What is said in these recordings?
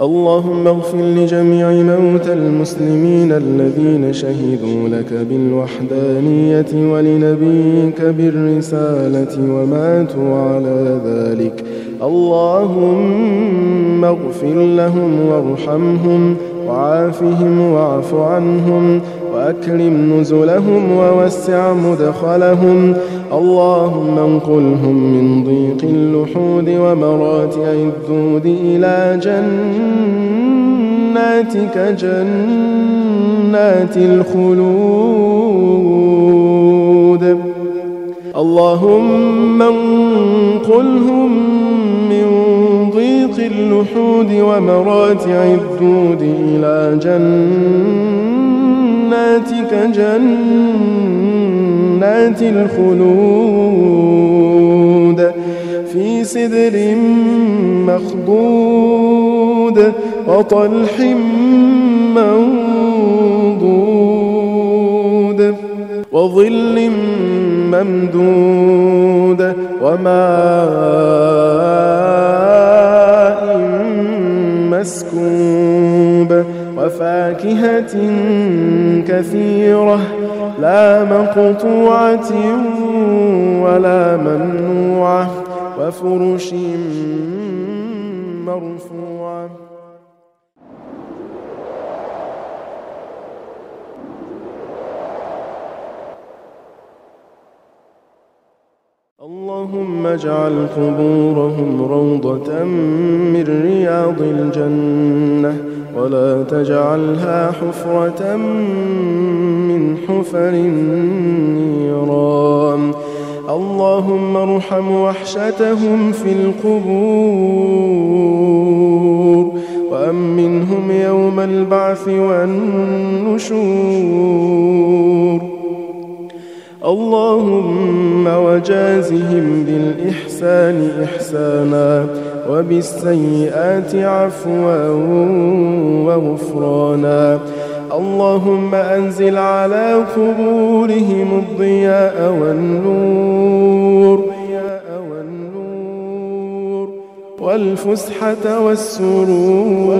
اللهم اغفر لجميع موتى المسلمين الذين شهدوا لك بالوحدانية ولنبيك بالرسالة وماتوا على ذلك. اللهم اغفر لهم وارحمهم. وعافهم واعف عنهم وأكرم نزلهم ووسع مدخلهم. اللهم انقلهم من ضيق اللحود ومراتع الذود إلى جناتك جنات الخلود. اللهم انقلهم اللحود ومراتع الذود إلى جناتك جنات الخلود في سدر مخضود وطلح منضود وظل ممدود وماء مسكوب وفاكهة كثيرة لا مقطوعة ولا ممنوعة وفرش مرفوعة. اللهم اجعل قبورهم روضة من رياض الجنة ولا تجعلها حفرة من حفر النيران. اللهم ارحم وحشتهم في القبور وأمنهم يوم البعث والنشور. اللهم وجازهم بالإحسان إحسانا وبالسيئات عفوا وغفرانا. اللهم أنزل على قبورهم الضياء والنور والفسحة والسرور.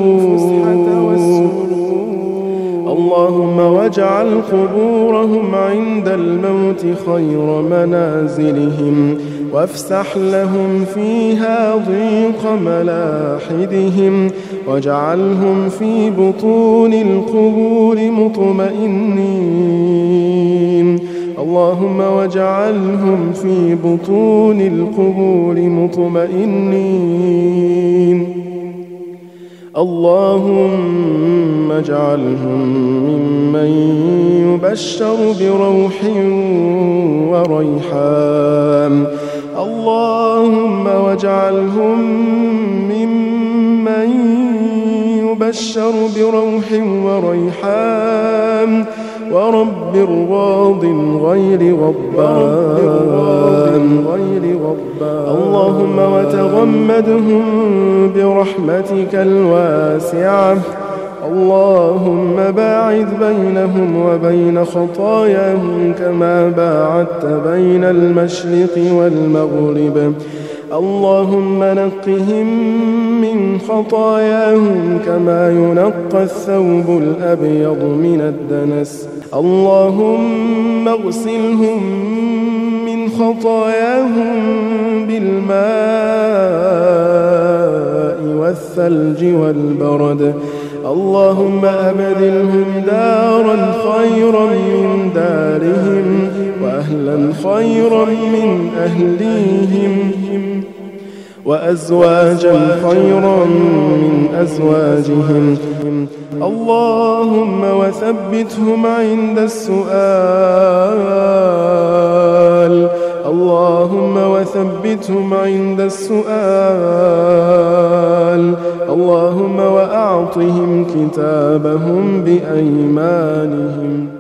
اللهم واجعل قبورهم عند الموت خير منازلهم وافسح لهم فيها ضيق ملاحدهم واجعلهم في بطون القبور مطمئنين. اللهم واجعلهم في بطون القبور مطمئنين. اللهم اجعلهم ممن يبشر بروح وريحان. اللهم واجعلهم ممن يبشر بروح وريحان. ورب راض غير غضبان اللهم وتغمدهم برحمتك الواسعة. اللهم باعد بينهم وبين خطاياهم كما باعدت بين المشرق والمغرب. اللهم نقهم من خطاياهم كما ينقى الثوب الأبيض من الدنس. اللهم اغسلهم خطاياهم بالماء والثلج والبرد. اللهم أبدلهم دارا خيرا من دارهم وأهلا خيرا من أهليهم وأزواجا خيرا من أزواجهم. اللهم وثبتهم عند السؤال. اللهم وثبتهم عند السؤال. اللهم وأعطهم كتابهم بأيمانهم.